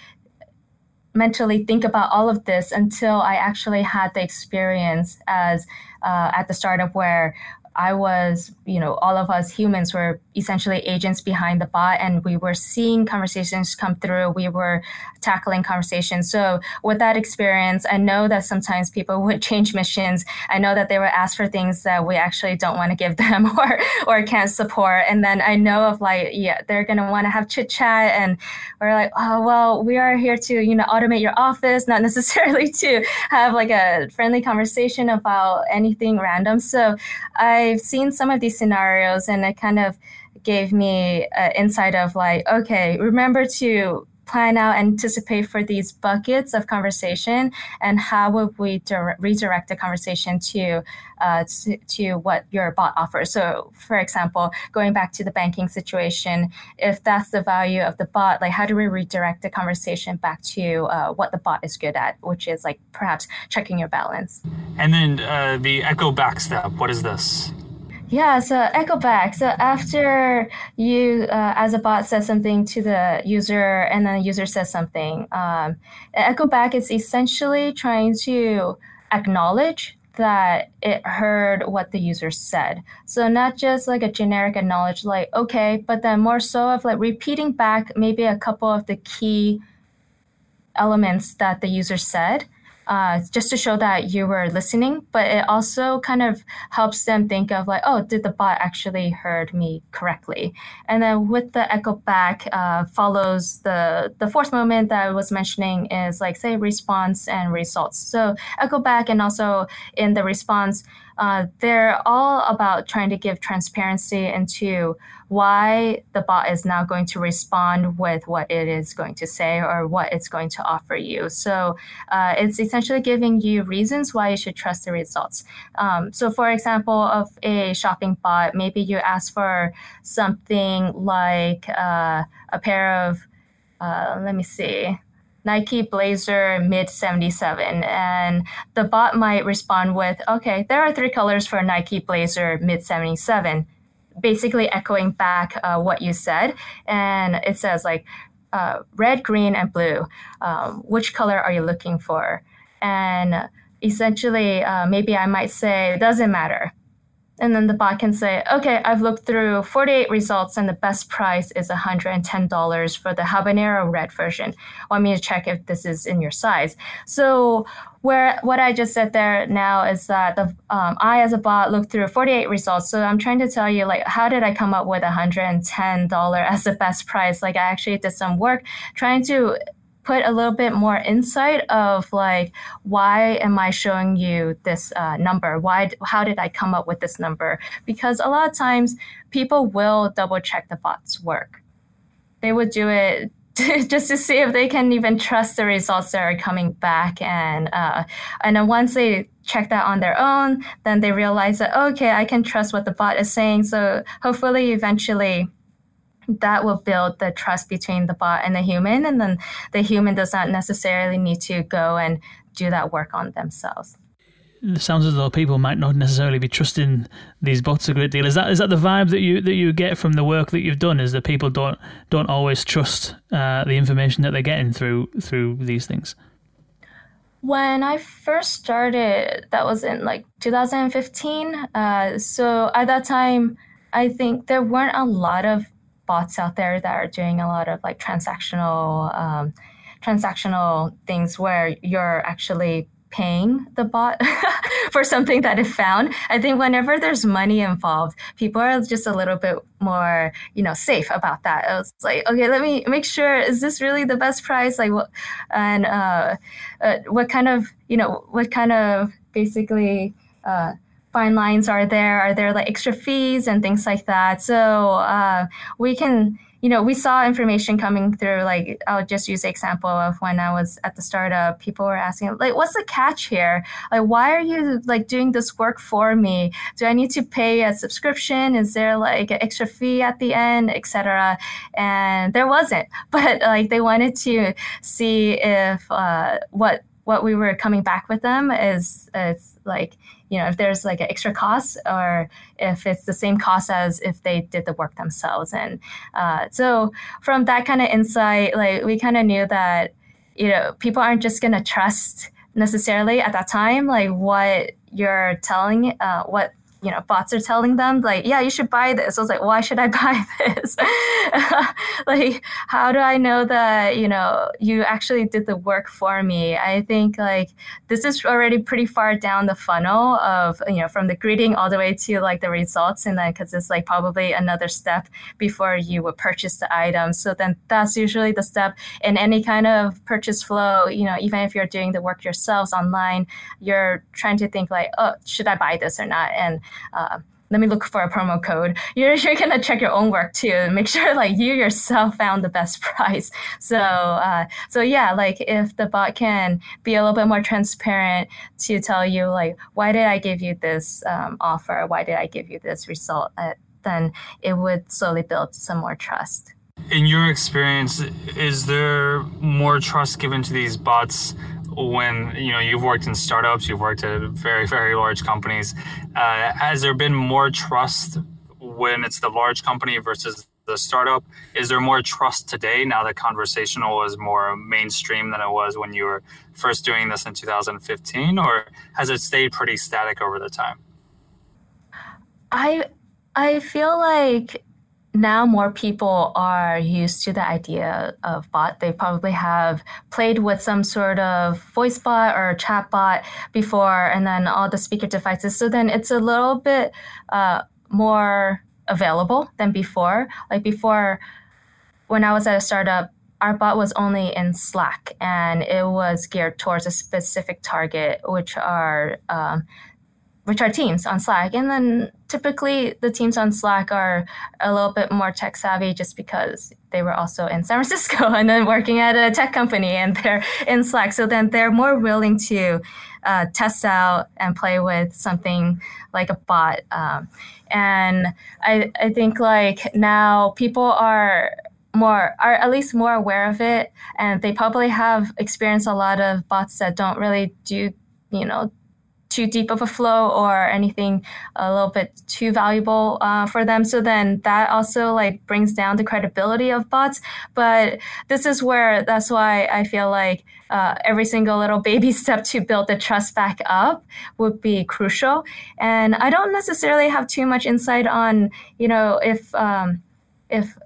Speaker 8: mentally think about all of this until I actually had the experience as uh, at the startup where I was, you know, all of us humans were essentially agents behind the bot and we were seeing conversations come through. We were tackling conversations. So with that experience, I know that sometimes people would change missions. I know that they were asked for things that we actually don't want to give them or, or can't support. And then I know of like, yeah, they're going to want to have chit chat and we're like, oh, well, we are here to, you know, automate your office, not necessarily to have like a friendly conversation about anything random. So I've seen some of these scenarios and i kind of gave me an insight of like, okay, remember to plan out, anticipate for these buckets of conversation, and how would we dire- redirect the conversation to, uh, to, to what your bot offers? So, for example, going back to the banking situation, if that's the value of the bot, like how do we redirect the conversation back to uh, what the bot is good at, which is like perhaps checking your balance.
Speaker 7: And then uh, the echo back step. What is this?
Speaker 8: Yeah, so echo back. So after you, uh, as a bot, says something to the user, and then the user says something, um, echo back is essentially trying to acknowledge that it heard what the user said. So not just like a generic acknowledge, like okay, but then more so of like repeating back maybe a couple of the key elements that the user said uh, just to show that you were listening, but it also kind of helps them think of like, oh, did the bot actually heard me correctly? And then with the echo back uh, follows the the fourth moment that I was mentioning is like say response and results. So echo back and also in the response, uh, they're all about trying to give transparency into why the bot is now going to respond with what it is going to say or what it's going to offer you. So uh, it's essentially giving you reasons why you should trust the results. Um, so, for example, of a shopping bot, maybe you ask for something like uh, a pair of, uh, let me see, Nike Blazer mid 77. And the bot might respond with, okay, there are three colors for Nike Blazer mid 77, basically echoing back uh, what you said. And it says, like, uh, red, green, and blue. Um, which color are you looking for? And essentially, uh, maybe I might say, it doesn't matter. And then the bot can say, okay, I've looked through 48 results and the best price is $110 for the habanero red version. Want me to check if this is in your size? So where what I just said there now is that the um, I as a bot looked through 48 results. So I'm trying to tell you like how did I come up with $110 as the best price? Like I actually did some work trying to put a little bit more insight of like why am i showing you this uh, number? Why how did i come up with this number? Because a lot of times people will double check the bot's work. They would do it just to see if they can even trust the results that are coming back and uh, and then once they check that on their own then they realize that okay i can trust what the bot is saying. So hopefully eventually that will build the trust between the bot and the human and then the human does not necessarily need to go and do that work on themselves
Speaker 1: it sounds as though people might not necessarily be trusting these bots a great deal. Is that is that the vibe that you that you get from the work that you've done? Is that people don't don't always trust uh, the information that they're getting through through these things?
Speaker 8: When I first started, that was in like 2015. Uh, so at that time, I think there weren't a lot of bots out there that are doing a lot of like transactional um, transactional things where you're actually paying the bot for something that it found. I think whenever there's money involved, people are just a little bit more, you know, safe about that. It's like, okay, let me make sure is this really the best price? Like, what and uh, uh, what kind of, you know, what kind of basically. Uh, fine lines are there? Are there like extra fees and things like that? So uh, we can, you know, we saw information coming through. Like I'll just use the example of when I was at the startup, people were asking, like, what's the catch here? Like, why are you like doing this work for me? Do I need to pay a subscription? Is there like an extra fee at the end, etc.? And there wasn't, but like they wanted to see if uh, what what we were coming back with them is it's like you know if there's like an extra cost or if it's the same cost as if they did the work themselves. And uh, so from that kind of insight like we kind of knew that you know people aren't just going to trust necessarily at that time like what you're telling uh, what you know bots are telling them like yeah you should buy this. I was like why should i buy this? Like how do i know that you know you actually did the work for me? I think like this is already pretty far down the funnel of you know from the greeting all the way to like the results and then because it's like probably another step before you would purchase the item. So then that's usually the step in any kind of purchase flow you know even if you're doing the work yourselves online you're trying to think like oh should i buy this or not? And uh, let me look for a promo code. You're, you're gonna check your own work too make sure like you yourself found the best price. So uh, so yeah, like if the bot can be a little bit more transparent to tell you like why did I give you this um, offer? Why did I give you this result? Uh, then it would slowly build some more trust.
Speaker 7: In your experience, is there more trust given to these bots when you know you've worked in startups, you've worked at very very large companies? Uh, has there been more trust when it's the large company versus the startup? Is there more trust today now that conversational is more mainstream than it was when you were first doing this in 2015, or has it stayed pretty static over the time?
Speaker 8: I I feel like now more people are used to the idea of bot. They probably have played with some sort of voice bot or chat bot before, and then all the speaker devices. So then it's a little bit uh, more available than before. Like before, when I was at a startup, our bot was only in Slack, and it was geared towards a specific target, which are um, which are teams on Slack. And then typically the teams on Slack are a little bit more tech savvy just because they were also in San Francisco and then working at a tech company and they're in Slack. So then they're more willing to uh, test out and play with something like a bot. Um, and I, I think like now people are more are at least more aware of it and they probably have experienced a lot of bots that don't really do you know too deep of a flow or anything a little bit too valuable uh, for them. So then that also like brings down the credibility of bots. But this is where that's why I feel like uh, every single little baby step to build the trust back up would be crucial. And I don't necessarily have too much insight on you know if um, if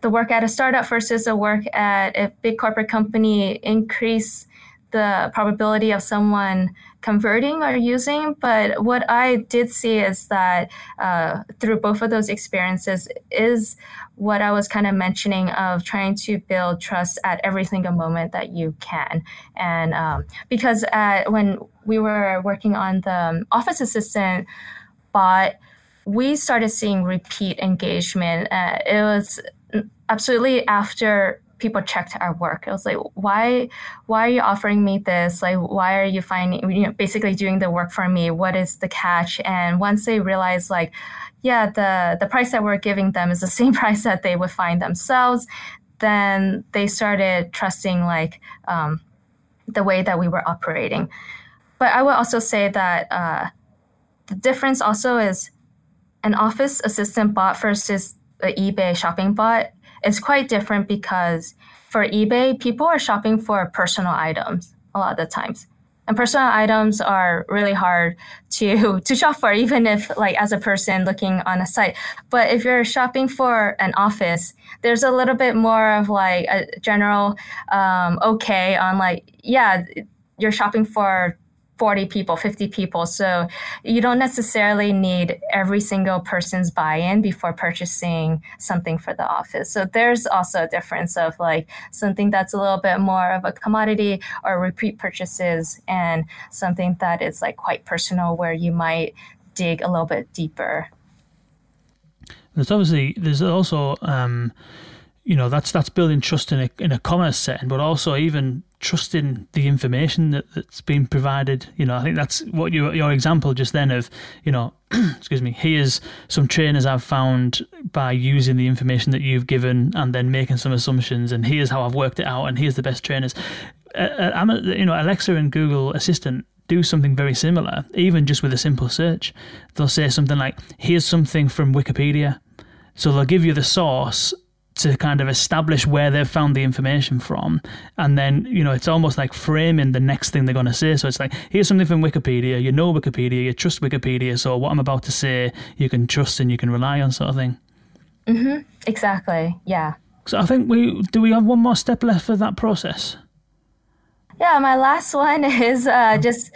Speaker 8: the work at a startup versus the work at a big corporate company increase the probability of someone converting or using. But what I did see is that uh, through both of those experiences is what I was kind of mentioning of trying to build trust at every single moment that you can. And um, because at, when we were working on the office assistant bot, we started seeing repeat engagement. Uh, it was absolutely after people checked our work. It was like, why, why are you offering me this? Like, why are you finding, you know, basically doing the work for me? What is the catch? And once they realized, like, yeah, the the price that we're giving them is the same price that they would find themselves, then they started trusting like um, the way that we were operating. But I would also say that uh, the difference also is an office assistant bot versus the eBay shopping bot it's quite different because for eBay, people are shopping for personal items a lot of the times. And personal items are really hard to to shop for, even if like as a person looking on a site. But if you're shopping for an office, there's a little bit more of like a general um, okay on like yeah, you're shopping for 40 people, 50 people. So you don't necessarily need every single person's buy in before purchasing something for the office. So there's also a difference of like something that's a little bit more of a commodity or repeat purchases and something that is like quite personal where you might dig a little bit deeper.
Speaker 1: There's obviously, there's also, um, you know that's that's building trust in a in a commerce setting, but also even trusting the information that, that's been provided. You know, I think that's what your your example just then of, you know, excuse me, here's some trainers I've found by using the information that you've given and then making some assumptions, and here's how I've worked it out, and here's the best trainers. Uh, uh I'm a, you know, Alexa and Google Assistant do something very similar, even just with a simple search. They'll say something like, "Here's something from Wikipedia." So they'll give you the source to kind of establish where they've found the information from. And then you know it's almost like framing the next thing they're going to say. So it's like here's something from wikipedia. You know wikipedia. You trust wikipedia. So what i'm about to say you can trust and you can rely on sort of thing.
Speaker 8: Mm-hmm. Exactly. Yeah.
Speaker 1: So i think we do we have one more step left for that process?
Speaker 8: Yeah my last one is uh, just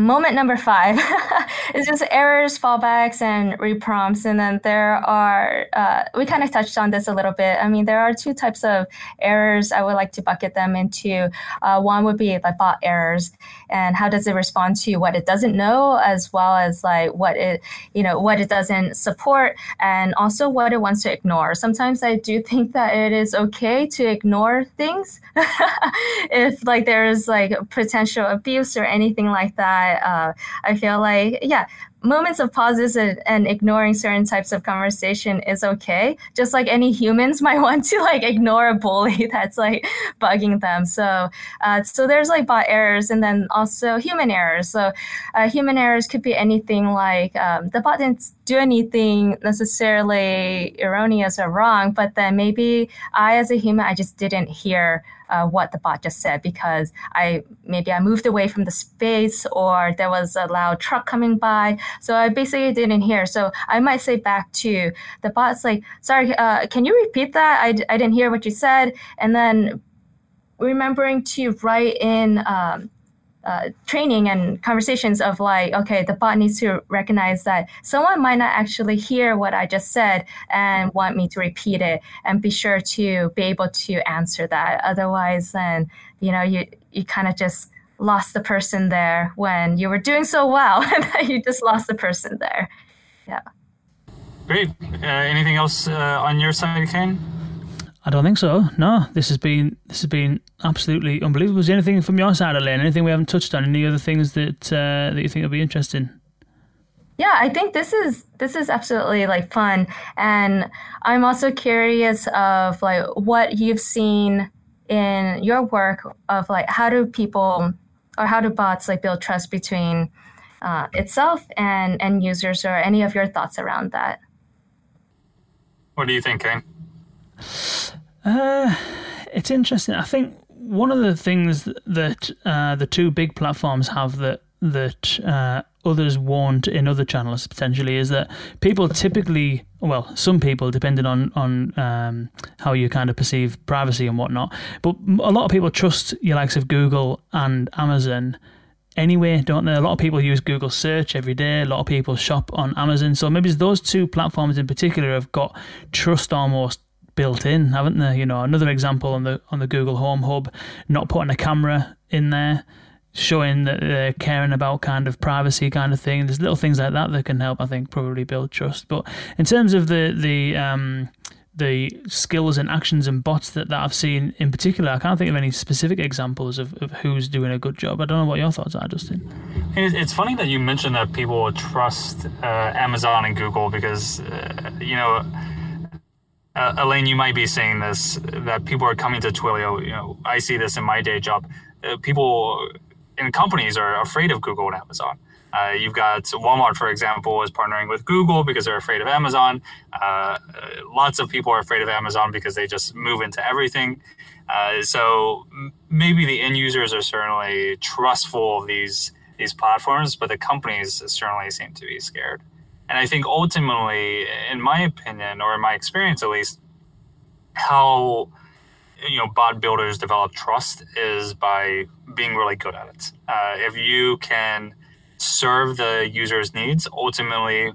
Speaker 8: moment number five is just errors, fallbacks, and reprompts. And then there are, uh, we kind of touched on this a little bit. I mean, there are two types of errors. I would like to bucket them into. Uh, one would be like bot errors, and how does it respond to what it doesn't know, as well as like what it, you know, what it doesn't support, and also what it wants to ignore. Sometimes I do think that it is okay to ignore things if like there's like potential abuse or anything like that. Uh, I feel like, yeah, moments of pauses and, and, ignoring certain types of conversation is okay. Just like any humans might want to like ignore a bully that's like bugging them. So, uh, so there's like bot errors and then also human errors. So, uh, human errors could be anything like um, the bot didn't do anything necessarily erroneous or wrong, but then maybe I, as a human, I just didn't hear uh, what the bot just said because I maybe I moved away from the space or there was a loud truck coming by. So I basically didn't hear. So I might say back to the bot's like, sorry, uh, can you repeat that? I, I didn't hear what you said. And then remembering to write in um, uh, training and conversations of like, okay, the bot needs to recognize that someone might not actually hear what I just said and want me to repeat it, and be sure to be able to answer that. Otherwise, then you know you you kind of just lost the person there when you were doing so well, and you just lost the person there. Yeah.
Speaker 7: Great. Uh, anything else uh, on your side, Kane?
Speaker 1: I don't think so. No, this has been this has been absolutely unbelievable. Is there anything from your side, Elaine? Anything we haven't touched on? Any other things that uh, that you think would be interesting?
Speaker 8: Yeah, I think this is this is absolutely like fun, and I'm also curious of like what you've seen in your work of like how do people or how do bots like build trust between uh, itself and end users, or any of your thoughts around that?
Speaker 7: What do you think, Kane?
Speaker 1: Uh, it's interesting. I think one of the things that uh, the two big platforms have that that uh, others won't in other channels potentially is that people typically, well, some people, depending on on um, how you kind of perceive privacy and whatnot, but a lot of people trust your likes of Google and Amazon anyway, don't they? A lot of people use Google search every day. A lot of people shop on Amazon. So maybe those two platforms in particular have got trust almost built in, haven't they? You know, another example on the on the Google Home Hub, not putting a camera in there, showing that they're caring about kind of privacy kind of thing. There's little things like that that can help, I think, probably build trust. But in terms of the the um, the skills and actions and bots that, that I've seen in particular, I can't think of any specific examples of, of who's doing a good job. I don't know what your thoughts are, Dustin.
Speaker 7: It's funny that you mentioned that people trust uh, Amazon and Google because, uh, you know, uh, Elaine, you might be saying this that people are coming to Twilio. You know, I see this in my day job. Uh, people in companies are afraid of Google and Amazon. Uh, you've got Walmart, for example, is partnering with Google because they're afraid of Amazon. Uh, lots of people are afraid of Amazon because they just move into everything. Uh, so maybe the end users are certainly trustful of these these platforms, but the companies certainly seem to be scared. And I think ultimately, in my opinion, or in my experience at least, how you know bot builders develop trust is by being really good at it. Uh, if you can serve the user's needs, ultimately,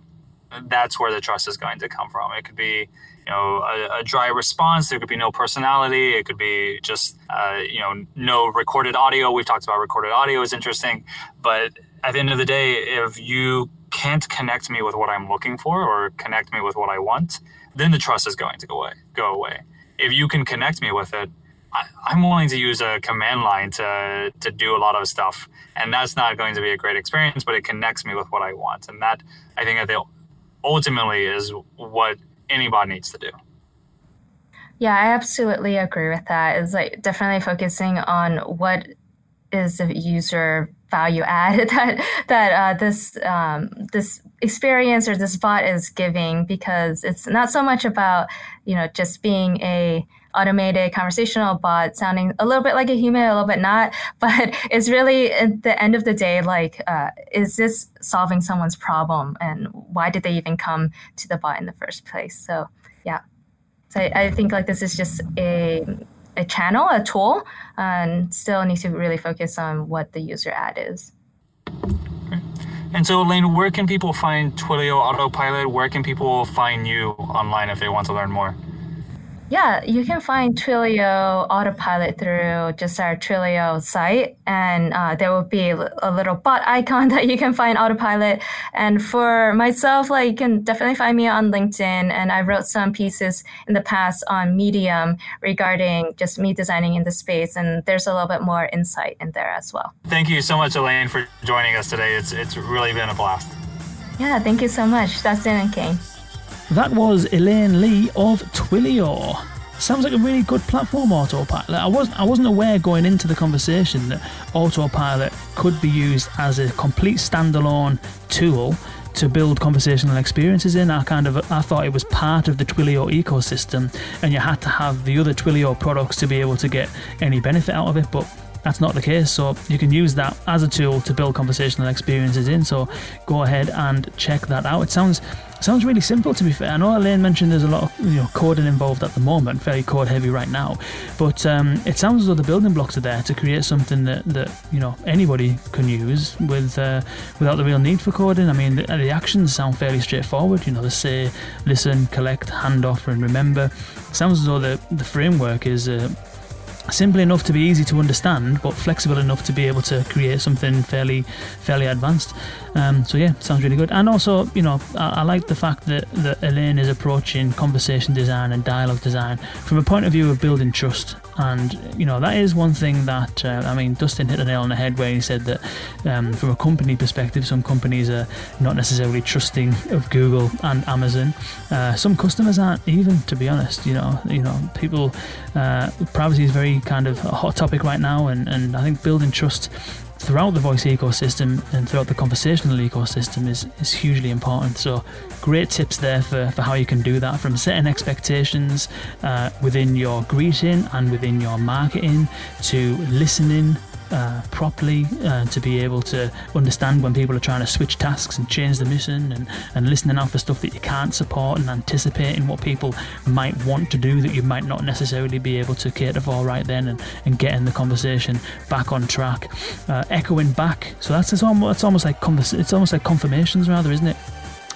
Speaker 7: that's where the trust is going to come from. It could be you know a, a, dry response there could be no personality it could be just uh, you know no recorded audio we've talked about recorded audio is interesting but at the end of the day if you can't connect me with what I'm looking for or connect me with what I want, then the trust is going to go away. Go away. If you can connect me with it, I, am willing to use a command line to to do a lot of stuff, and that's not going to be a great experience. But it connects me with what I want, and that I think that ultimately is what anybody needs to do.
Speaker 8: Yeah, I absolutely agree with that. It's like definitely focusing on what is the user value add that that uh, this um, this experience or this bot is giving because it's not so much about you know just being a automated conversational bot sounding a little bit like a human a little bit not but it's really at the end of the day like uh, is this solving someone's problem and why did they even come to the bot in the first place? So yeah. So I, I think like this is just a a channel, a tool, and still need to really focus on what the user ad is.
Speaker 7: And so, Elaine, where can people find Twilio Autopilot? Where can people find you online if they want to learn more?
Speaker 8: Yeah, you can find Twilio Autopilot through just our Twilio site, and uh, there will be a little bot icon that you can find Autopilot. And for myself, like you can definitely find me on LinkedIn, and I wrote some pieces in the past on Medium regarding just me designing in the space, and there's a little bit more insight in there as well.
Speaker 7: Thank you so much, Elaine, for joining us today. It's it's really been a blast.
Speaker 8: Yeah, thank you so much, Dustin and Kane.
Speaker 1: That was Elaine Lee of Twilio. Sounds like a really good platform, Autopilot. I wasn't, I wasn't aware going into the conversation that Autopilot could be used as a complete standalone tool to build conversational experiences in. I kind of I thought it was part of the Twilio ecosystem, and you had to have the other Twilio products to be able to get any benefit out of it. But that's not the case. So you can use that as a tool to build conversational experiences in. So go ahead and check that out. It sounds sounds really simple to be fair. I know Elaine mentioned there's a lot of you know coding involved at the moment, very code heavy right now. But um, it sounds as though the building blocks are there to create something that, that you know anybody can use with uh, without the real need for coding. I mean, the, the actions sound fairly straightforward. You know, the say, listen, collect, hand off, and remember. It sounds as though the the framework is. Uh, simple enough to be easy to understand, but flexible enough to be able to create something fairly, fairly advanced. Um, so yeah, sounds really good. And also, you know, I, I, like the fact that, that Elaine is approaching conversation design and dialogue design from a point of view of building trust. And you know, that is one thing that uh, I mean, Dustin hit the nail on the head where he said that um, from a company perspective, some companies are not necessarily trusting of Google and Amazon. Uh, some customers aren't even, to be honest. You know, you know, people uh, privacy is very kind of a hot topic right now, and, and I think building trust throughout the voice ecosystem and throughout the conversational ecosystem is, is hugely important. So, great tips there for, for how you can do that from setting expectations uh, within your greeting and within your marketing to listening uh, properly uh, to be able to understand when people are trying to switch tasks and change the mission and, and listening out for stuff that you can't support and anticipating what people might want to do that you might not necessarily be able to cater for right then and, and getting the conversation back on track. Uh, echoing back. So that's it's almost, almost like convers- it's almost like confirmations rather isn't it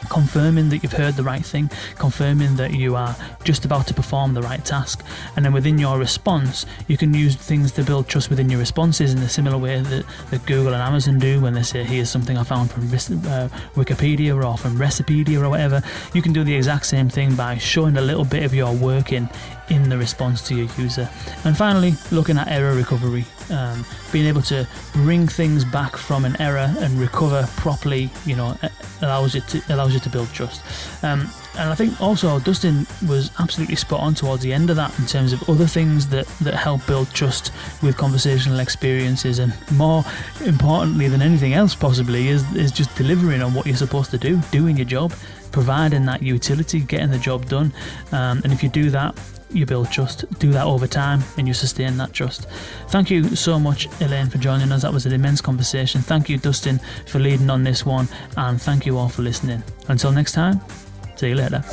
Speaker 1: confirming that you've heard the right thing, confirming that you are just about to perform the right task. And then within your response, you can use things to build trust within your responses in a similar way that, that Google and Amazon do when they say, here's something I found from uh, Wikipedia or from Recipedia or whatever. You can do the exact same thing by showing a little bit of your work in, in the response to your user. And finally, looking at error recovery, um, being able to bring things back from an error and recover properly, you know, allows you to allows you to build trust. Um, and I think also Dustin was absolutely spot on towards the end of that in terms of other things that, that help build trust with conversational experiences, and more importantly than anything else, possibly is is just delivering on what you're supposed to do, doing your job, providing that utility, getting the job done. Um, and if you do that, you build trust. Do that over time and you sustain that trust. Thank you so much, Elaine, for joining us. That was an immense conversation. Thank you, Dustin, for leading on this one. And thank you all for listening. Until next time, see you later.